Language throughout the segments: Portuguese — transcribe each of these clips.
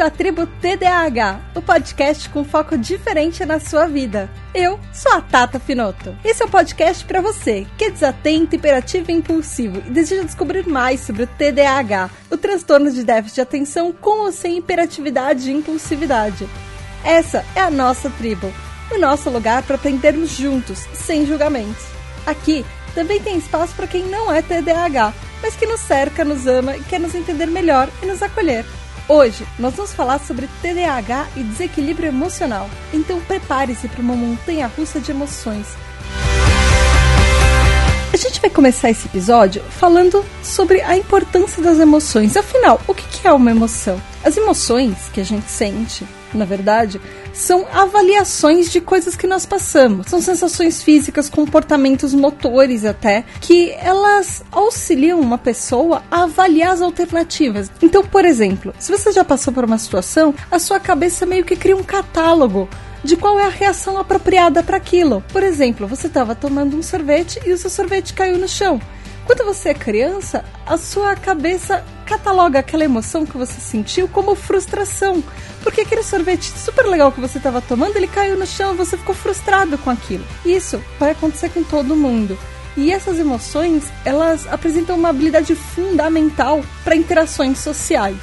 À Tribo TDAH, o podcast com foco diferente na sua vida. Eu sou a Tata Finoto. Esse é o um podcast para você que é desatento, hiperativo e impulsivo e deseja descobrir mais sobre o TDAH, o transtorno de déficit de atenção com ou sem hiperatividade e impulsividade. Essa é a nossa tribo, o nosso lugar para aprendermos juntos, sem julgamentos. Aqui também tem espaço para quem não é TDAH, mas que nos cerca, nos ama e quer nos entender melhor e nos acolher. Hoje nós vamos falar sobre TDAH e desequilíbrio emocional. Então prepare-se para uma montanha russa de emoções. A gente vai começar esse episódio falando sobre a importância das emoções. Afinal, o que é uma emoção? As emoções que a gente sente, na verdade, são avaliações de coisas que nós passamos. São sensações físicas, comportamentos motores até, que elas auxiliam uma pessoa a avaliar as alternativas. Então, por exemplo, se você já passou por uma situação, a sua cabeça meio que cria um catálogo de qual é a reação apropriada para aquilo. Por exemplo, você estava tomando um sorvete e o seu sorvete caiu no chão. Quando você é criança, a sua cabeça cataloga aquela emoção que você sentiu como frustração. Porque aquele sorvete super legal que você estava tomando, ele caiu no chão e você ficou frustrado com aquilo. Isso vai acontecer com todo mundo. E essas emoções, elas apresentam uma habilidade fundamental para interações sociais.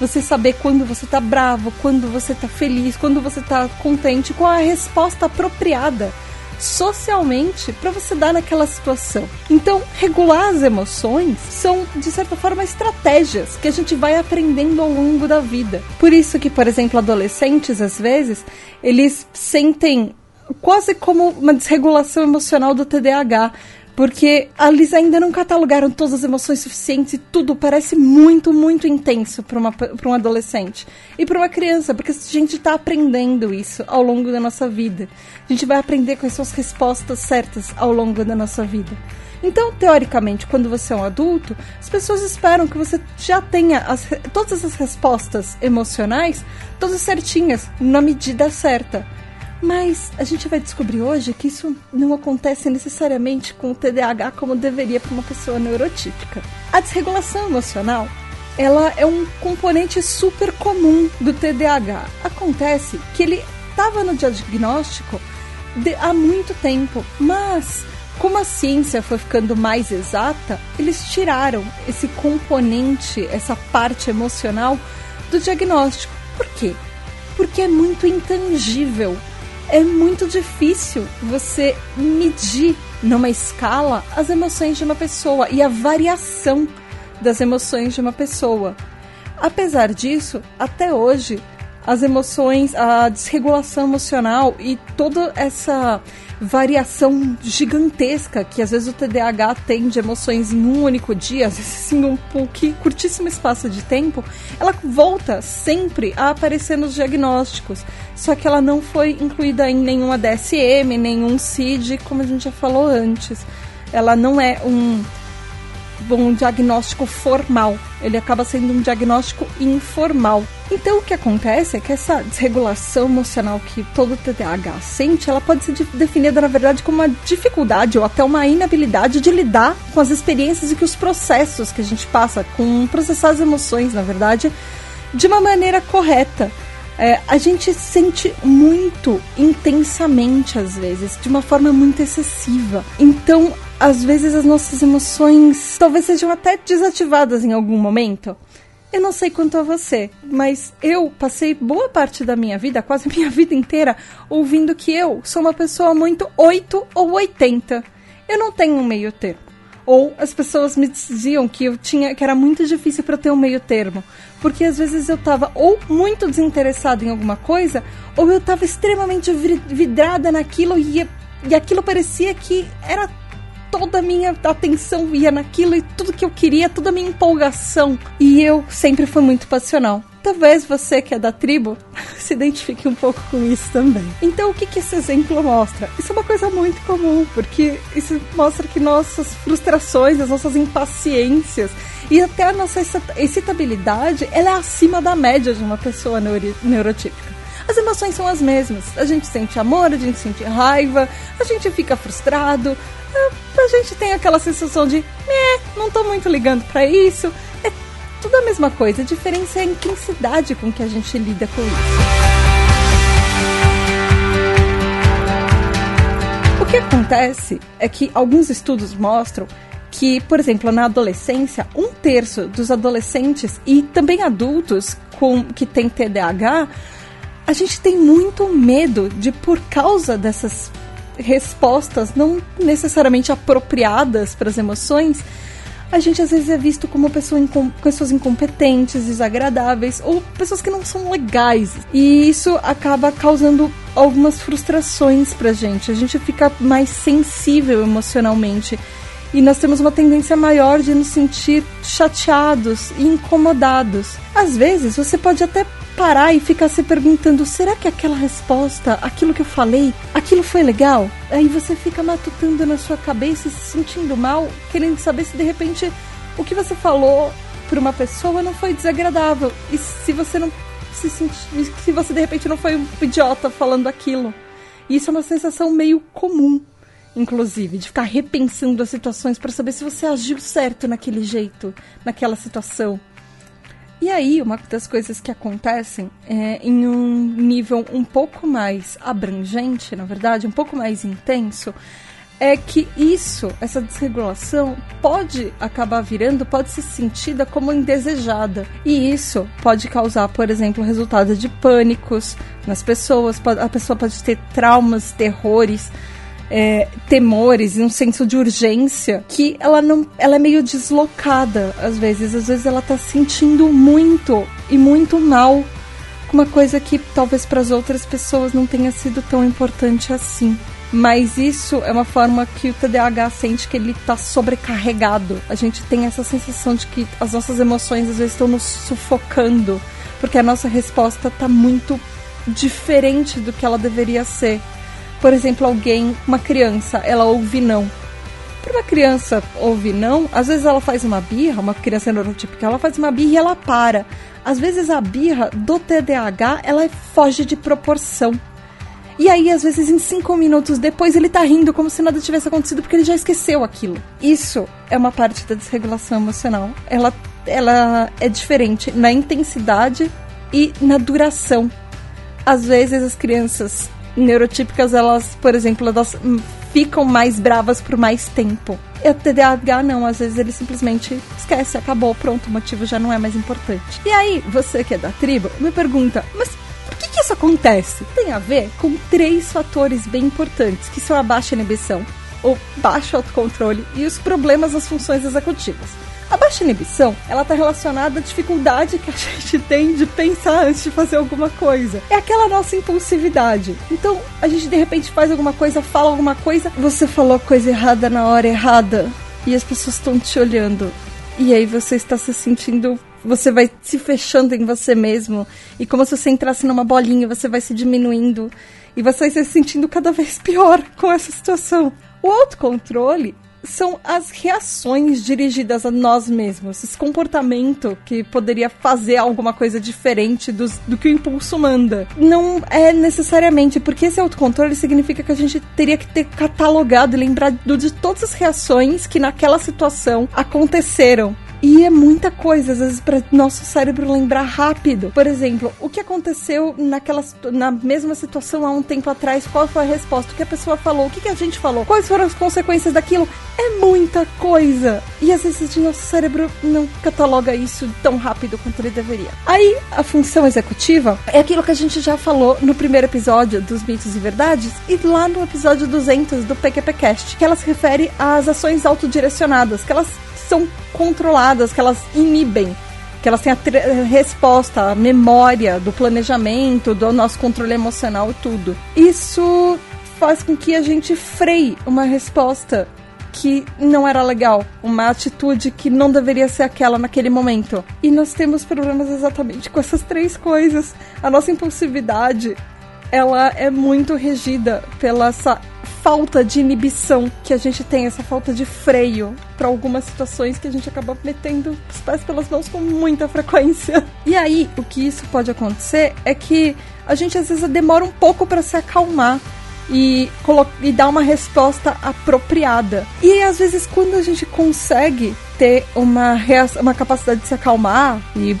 Você saber quando você está bravo, quando você está feliz, quando você está contente, qual a resposta apropriada socialmente para você dar naquela situação. Então, regular as emoções são, de certa forma, estratégias que a gente vai aprendendo ao longo da vida. Por isso que, por exemplo, adolescentes, às vezes, eles sentem quase como uma desregulação emocional do TDAH porque eles ainda não catalogaram todas as emoções suficientes e tudo parece muito, muito intenso para um adolescente. E para uma criança, porque a gente está aprendendo isso ao longo da nossa vida. A gente vai aprender quais são as respostas certas ao longo da nossa vida. Então, teoricamente, quando você é um adulto, as pessoas esperam que você já tenha as, todas as respostas emocionais todas certinhas, na medida certa. Mas a gente vai descobrir hoje que isso não acontece necessariamente com o TDAH como deveria para uma pessoa neurotípica. A desregulação emocional ela é um componente super comum do TDAH. Acontece que ele estava no diagnóstico de, há muito tempo, mas como a ciência foi ficando mais exata, eles tiraram esse componente, essa parte emocional do diagnóstico. Por quê? Porque é muito intangível é muito difícil você medir numa escala as emoções de uma pessoa e a variação das emoções de uma pessoa. Apesar disso, até hoje, as emoções, a desregulação emocional e toda essa variação gigantesca que às vezes o TDAH tem de emoções em um único dia, às vezes em um pouquinho, curtíssimo espaço de tempo, ela volta sempre a aparecer nos diagnósticos. Só que ela não foi incluída em nenhuma DSM, nenhum CID, como a gente já falou antes. Ela não é um um diagnóstico formal, ele acaba sendo um diagnóstico informal. Então o que acontece é que essa desregulação emocional que todo TDAH sente, ela pode ser definida na verdade como uma dificuldade ou até uma inabilidade de lidar com as experiências e que os processos que a gente passa com processar as emoções, na verdade, de uma maneira correta. É, a gente sente muito intensamente às vezes, de uma forma muito excessiva. Então às vezes as nossas emoções talvez sejam até desativadas em algum momento. Eu não sei quanto a você, mas eu passei boa parte da minha vida, quase a minha vida inteira, ouvindo que eu sou uma pessoa muito 8 ou 80. Eu não tenho um meio termo. Ou as pessoas me diziam que eu tinha que era muito difícil para ter um meio termo, porque às vezes eu estava ou muito desinteressada em alguma coisa, ou eu estava extremamente vidrada naquilo e, e aquilo parecia que era toda a minha atenção ia naquilo e tudo que eu queria, toda a minha empolgação. E eu sempre fui muito passional. Talvez você que é da tribo se identifique um pouco com isso também. Então, o que, que esse exemplo mostra? Isso é uma coisa muito comum, porque isso mostra que nossas frustrações, as nossas impaciências e até a nossa excitabilidade, ela é acima da média de uma pessoa neuro neurotípica. As emoções são as mesmas. A gente sente amor, a gente sente raiva, a gente fica frustrado, a gente tem aquela sensação de, né, não tô muito ligando para isso. É tudo a mesma coisa. A diferença é a intensidade com que a gente lida com isso. O que acontece é que alguns estudos mostram que, por exemplo, na adolescência, um terço dos adolescentes e também adultos com que tem TDAH, a gente tem muito medo de, por causa dessas respostas não necessariamente apropriadas para as emoções, a gente às vezes é visto como pessoa pessoas incompetentes, desagradáveis ou pessoas que não são legais. E isso acaba causando algumas frustrações pra gente. A gente fica mais sensível emocionalmente. E nós temos uma tendência maior de nos sentir chateados e incomodados. Às vezes você pode até parar e ficar se perguntando: será que aquela resposta, aquilo que eu falei, aquilo foi legal? Aí você fica matutando na sua cabeça e se sentindo mal, querendo saber se de repente o que você falou para uma pessoa não foi desagradável. E se você não se sentir, se você de repente não foi um idiota falando aquilo. Isso é uma sensação meio comum, inclusive, de ficar repensando as situações para saber se você agiu certo naquele jeito, naquela situação. E aí, uma das coisas que acontecem é, em um nível um pouco mais abrangente, na verdade, um pouco mais intenso, é que isso, essa desregulação, pode acabar virando, pode ser sentida como indesejada. E isso pode causar, por exemplo, resultado de pânicos nas pessoas, a pessoa pode ter traumas, terrores é, temores e um senso de urgência que ela não ela é meio deslocada às vezes às vezes ela tá sentindo muito e muito mal com uma coisa que talvez para as outras pessoas não tenha sido tão importante assim mas isso é uma forma que o TDAH sente que ele está sobrecarregado. A gente tem essa sensação de que as nossas emoções às vezes estão nos sufocando, porque a nossa resposta está muito diferente do que ela deveria ser. Por exemplo, alguém, uma criança, ela ouve não. Para uma criança ouvir não, às vezes ela faz uma birra, uma criança neurotípica, ela faz uma birra e ela para. Às vezes a birra do TDAH, ela foge de proporção. E aí, às vezes, em cinco minutos depois, ele tá rindo como se nada tivesse acontecido porque ele já esqueceu aquilo. Isso é uma parte da desregulação emocional. Ela, ela é diferente na intensidade e na duração. Às vezes, as crianças neurotípicas, elas, por exemplo, elas ficam mais bravas por mais tempo. E a TDAH não, às vezes ele simplesmente esquece, acabou, pronto, o motivo já não é mais importante. E aí, você que é da tribo, me pergunta, mas por que, que isso acontece? Tem a ver com três fatores bem importantes, que são a baixa inibição, o baixo autocontrole e os problemas das funções executivas. A baixa inibição, ela tá relacionada à dificuldade que a gente tem de pensar antes de fazer alguma coisa. É aquela nossa impulsividade. Então, a gente de repente faz alguma coisa, fala alguma coisa, você falou a coisa errada na hora errada e as pessoas estão te olhando. E aí você está se sentindo você vai se fechando em você mesmo e como se você entrasse numa bolinha, você vai se diminuindo e você vai se sentindo cada vez pior com essa situação. O autocontrole são as reações dirigidas a nós mesmos, esse comportamento que poderia fazer alguma coisa diferente do, do que o impulso manda. Não é necessariamente, porque esse autocontrole significa que a gente teria que ter catalogado e lembrado de todas as reações que naquela situação aconteceram e é muita coisa, às vezes, para nosso cérebro lembrar rápido. Por exemplo, o que aconteceu naquela na mesma situação há um tempo atrás? Qual foi a resposta? O que a pessoa falou? O que, a gente falou? Quais foram as consequências daquilo? É muita coisa. E às vezes o nosso cérebro não cataloga isso tão rápido quanto ele deveria. Aí, a função executiva é aquilo que a gente já falou no primeiro episódio dos mitos e verdades e lá no episódio 200 do PQPcast, que ela se refere às ações autodirecionadas, que elas são controladas, que elas inibem, que elas têm a resposta, a memória do planejamento, do nosso controle emocional, tudo. Isso faz com que a gente freie uma resposta que não era legal, uma atitude que não deveria ser aquela naquele momento. E nós temos problemas exatamente com essas três coisas. A nossa impulsividade, ela é muito regida pela essa falta de inibição que a gente tem, essa falta de freio para algumas situações que a gente acaba metendo os pés pelas mãos com muita frequência. E aí, o que isso pode acontecer é que a gente às vezes demora um pouco para se acalmar e, e dar uma resposta apropriada. E às vezes, quando a gente consegue ter uma, uma capacidade de se acalmar e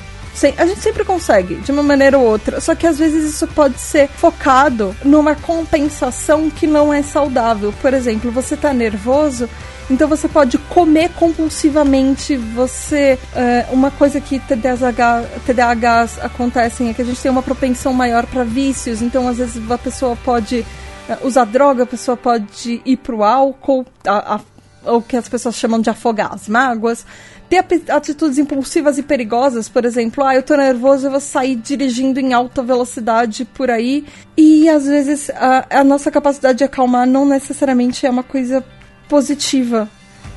a gente sempre consegue, de uma maneira ou outra. Só que às vezes isso pode ser focado numa compensação que não é saudável. Por exemplo, você tá nervoso, então você pode comer compulsivamente. Você. Uh, uma coisa que TDAH, TDAHs acontecem é que a gente tem uma propensão maior para vícios. Então, às vezes, a pessoa pode uh, usar droga, a pessoa pode ir pro álcool, a, a, o que as pessoas chamam de afogar as mágoas ter atitudes impulsivas e perigosas, por exemplo, ah, eu tô nervoso, eu vou sair dirigindo em alta velocidade por aí. E às vezes a, a nossa capacidade de acalmar não necessariamente é uma coisa positiva.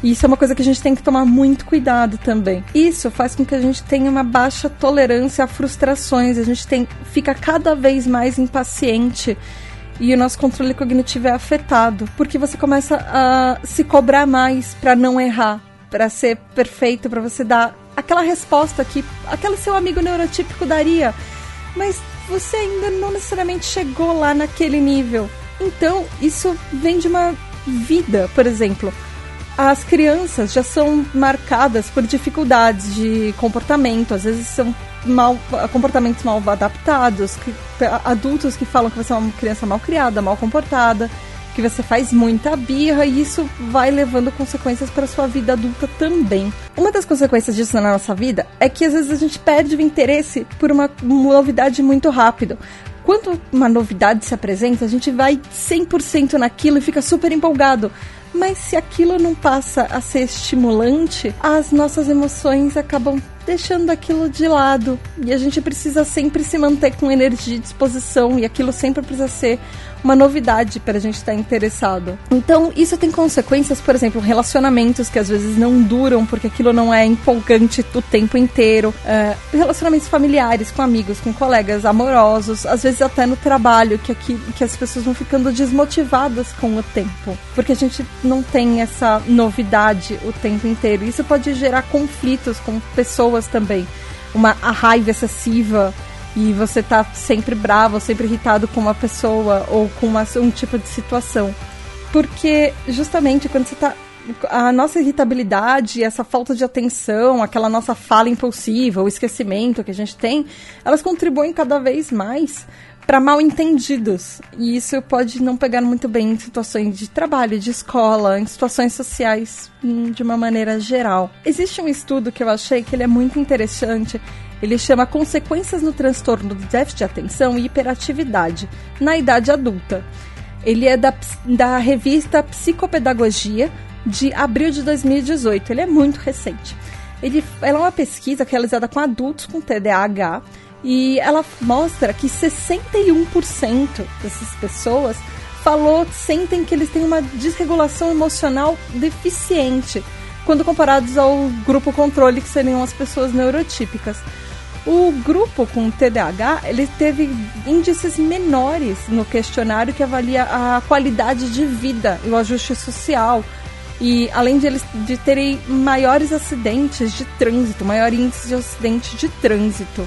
E isso é uma coisa que a gente tem que tomar muito cuidado também. Isso faz com que a gente tenha uma baixa tolerância a frustrações, a gente tem, fica cada vez mais impaciente e o nosso controle cognitivo é afetado, porque você começa a se cobrar mais para não errar, para ser perfeito, para você dar aquela resposta que aquele seu amigo neurotípico daria. Mas você ainda não necessariamente chegou lá naquele nível. Então, isso vem de uma vida, por exemplo. As crianças já são marcadas por dificuldades de comportamento, às vezes são mal, comportamentos mal adaptados, que, adultos que falam que você é uma criança mal criada, mal comportada que você faz muita birra e isso vai levando consequências para sua vida adulta também. Uma das consequências disso na nossa vida é que às vezes a gente perde o interesse por uma novidade muito rápido. Quando uma novidade se apresenta, a gente vai 100% naquilo e fica super empolgado. Mas se aquilo não passa a ser estimulante, as nossas emoções acabam deixando aquilo de lado. E a gente precisa sempre se manter com energia e disposição, e aquilo sempre precisa ser uma novidade para a gente estar tá interessado. Então, isso tem consequências, por exemplo, relacionamentos que às vezes não duram porque aquilo não é empolgante o tempo inteiro, uh, relacionamentos familiares, com amigos, com colegas, amorosos, às vezes até no trabalho, que, aqui, que as pessoas vão ficando desmotivadas com o tempo, porque a gente não tem essa novidade o tempo inteiro. Isso pode gerar conflitos com pessoas também, uma raiva excessiva e você tá sempre bravo, sempre irritado com uma pessoa ou com uma, um tipo de situação. Porque justamente quando você tá a nossa irritabilidade, essa falta de atenção, aquela nossa fala impulsiva, o esquecimento que a gente tem, elas contribuem cada vez mais para mal entendidos. E isso pode não pegar muito bem em situações de trabalho, de escola, em situações sociais hum, de uma maneira geral. Existe um estudo que eu achei que ele é muito interessante, ele chama Consequências no Transtorno do Déficit de Atenção e Hiperatividade na Idade Adulta. Ele é da, da revista Psicopedagogia de abril de 2018. Ele é muito recente. Ele, ela é uma pesquisa realizada com adultos com TDAH e ela mostra que 61% dessas pessoas falou sentem que eles têm uma desregulação emocional deficiente quando comparados ao grupo controle que seriam as pessoas neurotípicas. O grupo com TDAH, ele teve índices menores no questionário que avalia a qualidade de vida e o ajuste social. E além de eles de terem maiores acidentes de trânsito, maior índice de acidente de trânsito.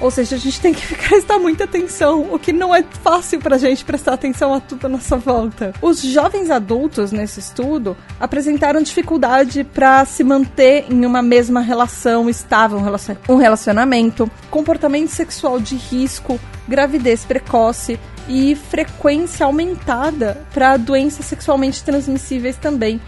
Ou seja, a gente tem que prestar muita atenção, o que não é fácil pra gente prestar atenção a tudo à nossa volta. Os jovens adultos nesse estudo apresentaram dificuldade para se manter em uma mesma relação estável, um relacionamento, comportamento sexual de risco, gravidez precoce e frequência aumentada para doenças sexualmente transmissíveis também.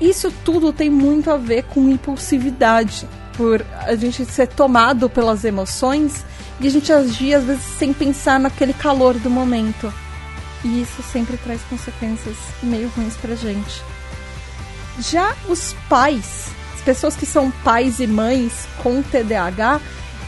Isso tudo tem muito a ver com impulsividade, por a gente ser tomado pelas emoções e a gente agir às vezes sem pensar naquele calor do momento. E isso sempre traz consequências meio ruins pra gente. Já os pais, as pessoas que são pais e mães com TDAH,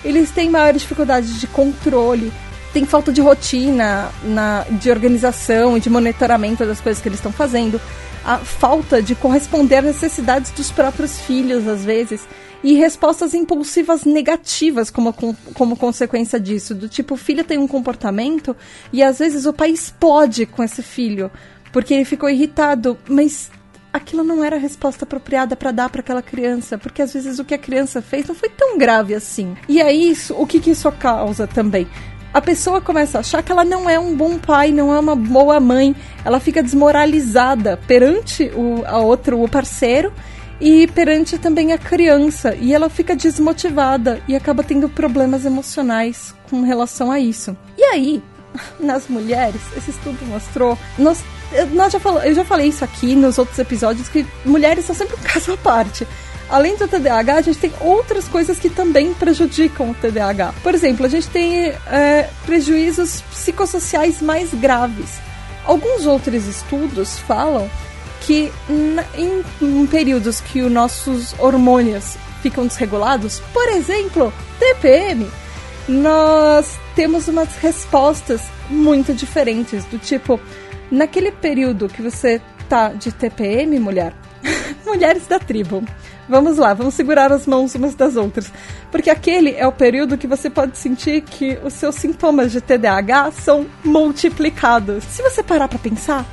eles têm maior dificuldade de controle, tem falta de rotina, na, de organização e de monitoramento das coisas que eles estão fazendo, a falta de corresponder às necessidades dos próprios filhos, às vezes e respostas impulsivas negativas como, como consequência disso. Do tipo, o filho tem um comportamento e às vezes o pai explode com esse filho porque ele ficou irritado, mas aquilo não era a resposta apropriada para dar para aquela criança, porque às vezes o que a criança fez não foi tão grave assim. E aí, isso, o que, que isso causa também? A pessoa começa a achar que ela não é um bom pai, não é uma boa mãe, ela fica desmoralizada perante o a outro o parceiro e perante também a criança, e ela fica desmotivada e acaba tendo problemas emocionais com relação a isso. E aí, nas mulheres, esse estudo mostrou, nós, nós já falo, eu já falei isso aqui nos outros episódios, que mulheres são sempre um caso à parte além do TDAH, a gente tem outras coisas que também prejudicam o TDAH. Por exemplo, a gente tem é, prejuízos psicossociais mais graves. Alguns outros estudos falam que em, em períodos que os nossos hormônios ficam desregulados, por exemplo, TPM, nós temos umas respostas muito diferentes, do tipo, naquele período que você tá de TPM, mulher, mulheres da tribo, Vamos lá, vamos segurar as mãos umas das outras. Porque aquele é o período que você pode sentir que os seus sintomas de TDAH são multiplicados. Se você parar para pensar,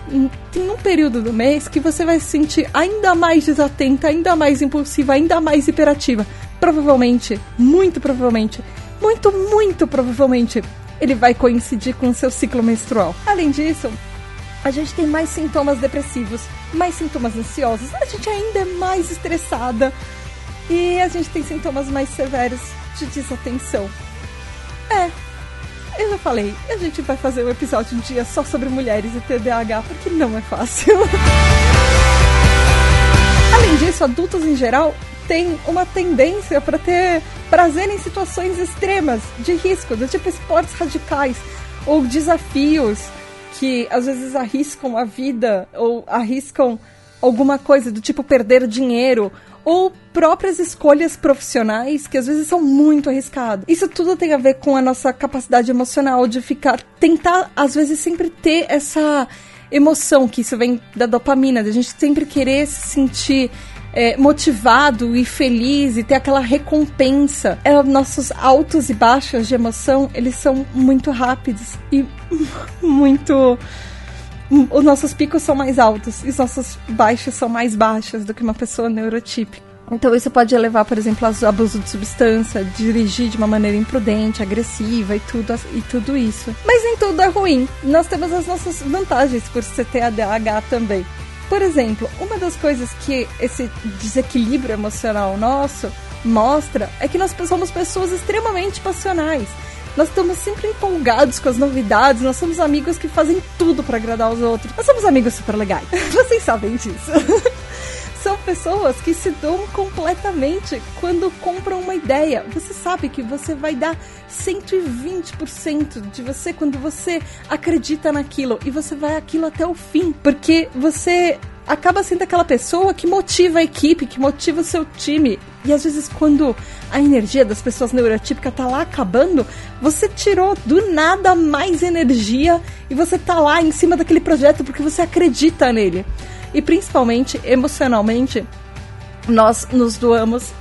tem um período do mês que você vai se sentir ainda mais desatenta, ainda mais impulsiva, ainda mais hiperativa. Provavelmente, muito provavelmente, muito, muito provavelmente, ele vai coincidir com o seu ciclo menstrual. Além disso, a gente tem mais sintomas depressivos, mais sintomas ansiosos, a gente ainda é mais estressada e a gente tem sintomas mais severos de desatenção. É, eu já falei, a gente vai fazer um episódio um dia só sobre mulheres e TDAH, porque não é fácil. Além disso, adultos em geral têm uma tendência para ter prazer em situações extremas de risco, do tipo esportes radicais ou desafios que às vezes arriscam a vida ou arriscam alguma coisa do tipo perder dinheiro ou próprias escolhas profissionais que às vezes são muito arriscadas. Isso tudo tem a ver com a nossa capacidade emocional de ficar tentar às vezes sempre ter essa emoção que isso vem da dopamina, da gente sempre querer se sentir é, motivado e feliz e ter aquela recompensa. É, nossos altos e baixos de emoção, eles são muito rápidos e muito os nossos picos são mais altos e os nossos baixos são mais baixos do que uma pessoa neurotípica. Então isso pode levar, por exemplo, ao abuso de substância, dirigir de uma maneira imprudente, agressiva e tudo, e tudo isso. Mas nem tudo é ruim. Nós temos as nossas vantagens por ser TDAH também. Por exemplo, uma das coisas que esse desequilíbrio emocional nosso mostra é que nós somos pessoas extremamente passionais. Nós estamos sempre empolgados com as novidades, nós somos amigos que fazem tudo para agradar os outros. Nós somos amigos super legais. Vocês sabem disso. São pessoas que se dão completamente quando compram uma ideia. Você sabe que você vai dar 120% de você quando você acredita naquilo e você vai aquilo até o fim, porque você acaba sendo aquela pessoa que motiva a equipe, que motiva o seu time. E às vezes, quando a energia das pessoas neurotípicas tá lá acabando, você tirou do nada mais energia e você tá lá em cima daquele projeto porque você acredita nele e principalmente emocionalmente, nós nos doamos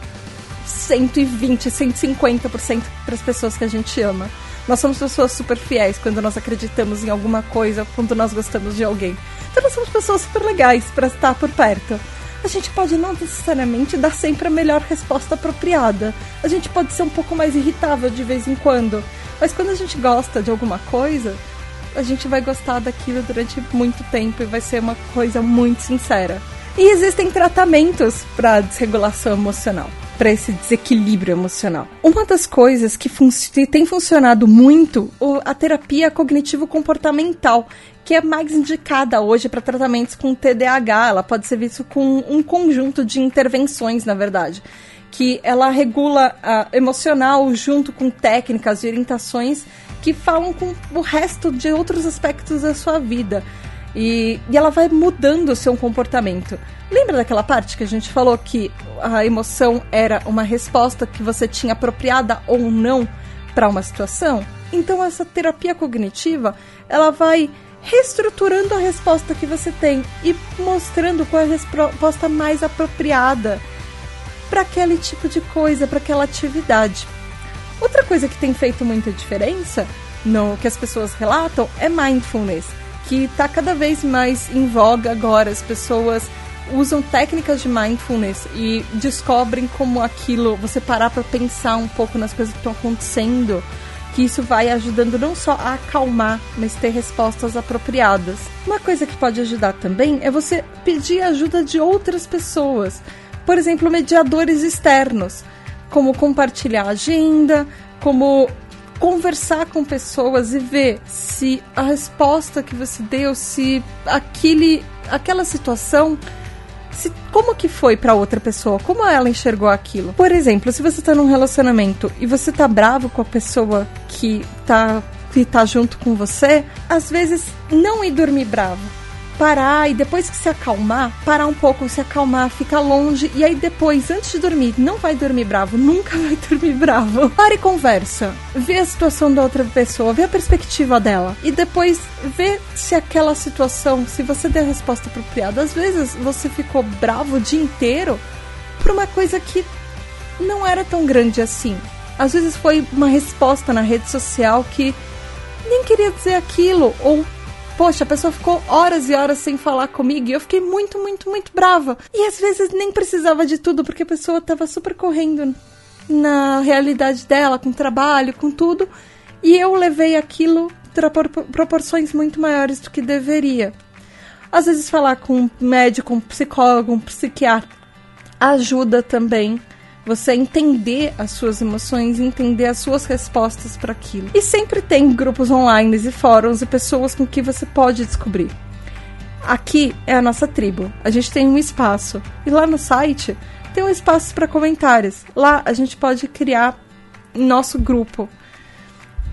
120, 150% para as pessoas que a gente ama. Nós somos pessoas super fiéis quando nós acreditamos em alguma coisa, quando nós gostamos de alguém. Então nós somos pessoas super legais para estar por perto. A gente pode não necessariamente dar sempre a melhor resposta apropriada. A gente pode ser um pouco mais irritável de vez em quando. Mas quando a gente gosta de alguma coisa, a gente vai gostar daquilo durante muito tempo e vai ser uma coisa muito sincera. E existem tratamentos para desregulação emocional, para esse desequilíbrio emocional. Uma das coisas que, fun tem funcionado muito a terapia cognitivo-comportamental, que é mais indicada hoje para tratamentos com TDAH. Ela pode ser vista com um conjunto de intervenções, na verdade que ela regula a emocional junto com técnicas e orientações que falam com o resto de outros aspectos da sua vida. E, e ela vai mudando o seu comportamento. Lembra daquela parte que a gente falou que a emoção era uma resposta que você tinha apropriada ou não para uma situação? Então essa terapia cognitiva, ela vai reestruturando a resposta que você tem e mostrando qual é a resposta mais apropriada para aquele tipo de coisa, para aquela atividade. Outra coisa que tem feito muita diferença no que as pessoas relatam é mindfulness, que está cada vez mais em voga agora. As pessoas usam técnicas de mindfulness e descobrem como aquilo, você parar para pensar um pouco nas coisas que estão acontecendo, que isso vai ajudando não só a acalmar, mas ter respostas apropriadas. Uma coisa que pode ajudar também é você pedir ajuda de outras pessoas por exemplo, mediadores externos, como compartilhar agenda, como conversar com pessoas e ver se a resposta que você deu, se aquele, aquela situação se, como que foi para outra pessoa, como ela enxergou aquilo. Por exemplo, se você tá num relacionamento e você tá bravo com a pessoa que tá que tá junto com você, às vezes não ir dormir bravo parar e depois que se acalmar, parar um pouco, se acalmar, ficar longe e aí depois, antes de dormir, não vai dormir bravo, nunca vai dormir bravo. Pare e conversa. Vê a situação da outra pessoa, vê a perspectiva dela e depois vê se aquela situação, se você der a resposta apropriada. Às vezes você ficou bravo o dia inteiro por uma coisa que não era tão grande assim. Às vezes foi uma resposta na rede social que nem queria dizer aquilo ou poxa, a pessoa ficou horas e horas sem falar comigo e eu fiquei muito, muito, muito brava. E às vezes nem precisava de tudo, porque a pessoa tava super correndo na realidade dela, com trabalho, com tudo. E eu levei aquilo para proporções muito maiores do que deveria. Às vezes falar com um médico, um psicólogo, um psiquiatra ajuda também você entender as suas emoções, entender as suas respostas para aquilo. E sempre tem grupos online e fóruns e pessoas com que você pode descobrir. Aqui é a nossa tribo. A gente tem um espaço. E lá no site tem um espaço para comentários. Lá a gente pode criar nosso grupo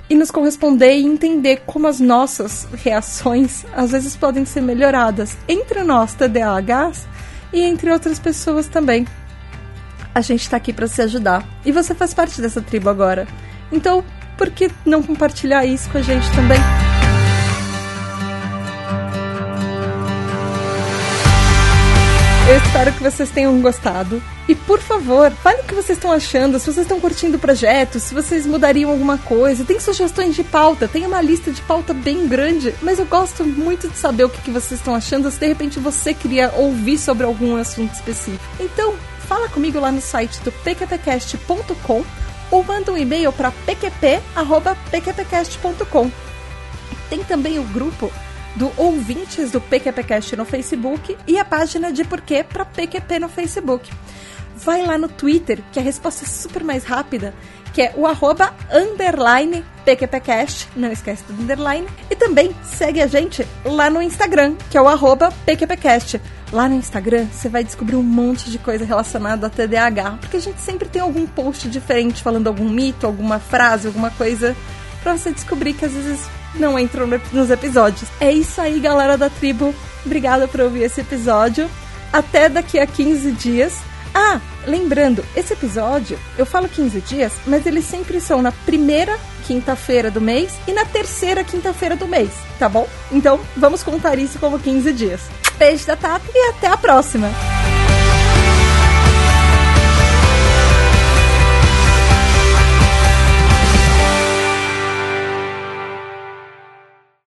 e nos corresponder e entender como as nossas reações às vezes podem ser melhoradas entre nós TDAHs e entre outras pessoas também a gente tá aqui para se ajudar. E você faz parte dessa tribo agora. Então, por que não compartilhar isso com a gente também? Eu espero que vocês tenham gostado. E por favor, fale o que vocês estão achando, se vocês estão curtindo o projeto, se vocês mudariam alguma coisa. Tem sugestões de pauta, tem uma lista de pauta bem grande, mas eu gosto muito de saber o que vocês estão achando, se de repente você queria ouvir sobre algum assunto específico. Então, fala comigo lá no site do pqpcast.com ou manda um e-mail para pqp.pqpcast.com. Tem também o grupo do ouvintes do PQPcast no Facebook e a página de porquê para PQP no Facebook. Vai lá no Twitter, que a resposta é super mais rápida, que é o arroba underline PQPcast, não esquece do underline, e também segue a gente lá no Instagram, que é o arroba PQPcast. Lá no Instagram você vai descobrir um monte de coisa relacionada a TDAH, porque a gente sempre tem algum post diferente falando algum mito, alguma frase, alguma coisa para você descobrir que às vezes não entram nos episódios. É isso aí, galera da tribo. Obrigada por ouvir esse episódio. Até daqui a 15 dias. Ah, lembrando, esse episódio, eu falo 15 dias, mas eles sempre são na primeira quinta-feira do mês e na terceira quinta-feira do mês, tá bom? Então, vamos contar isso como 15 dias. Beijo da Tata e até a próxima!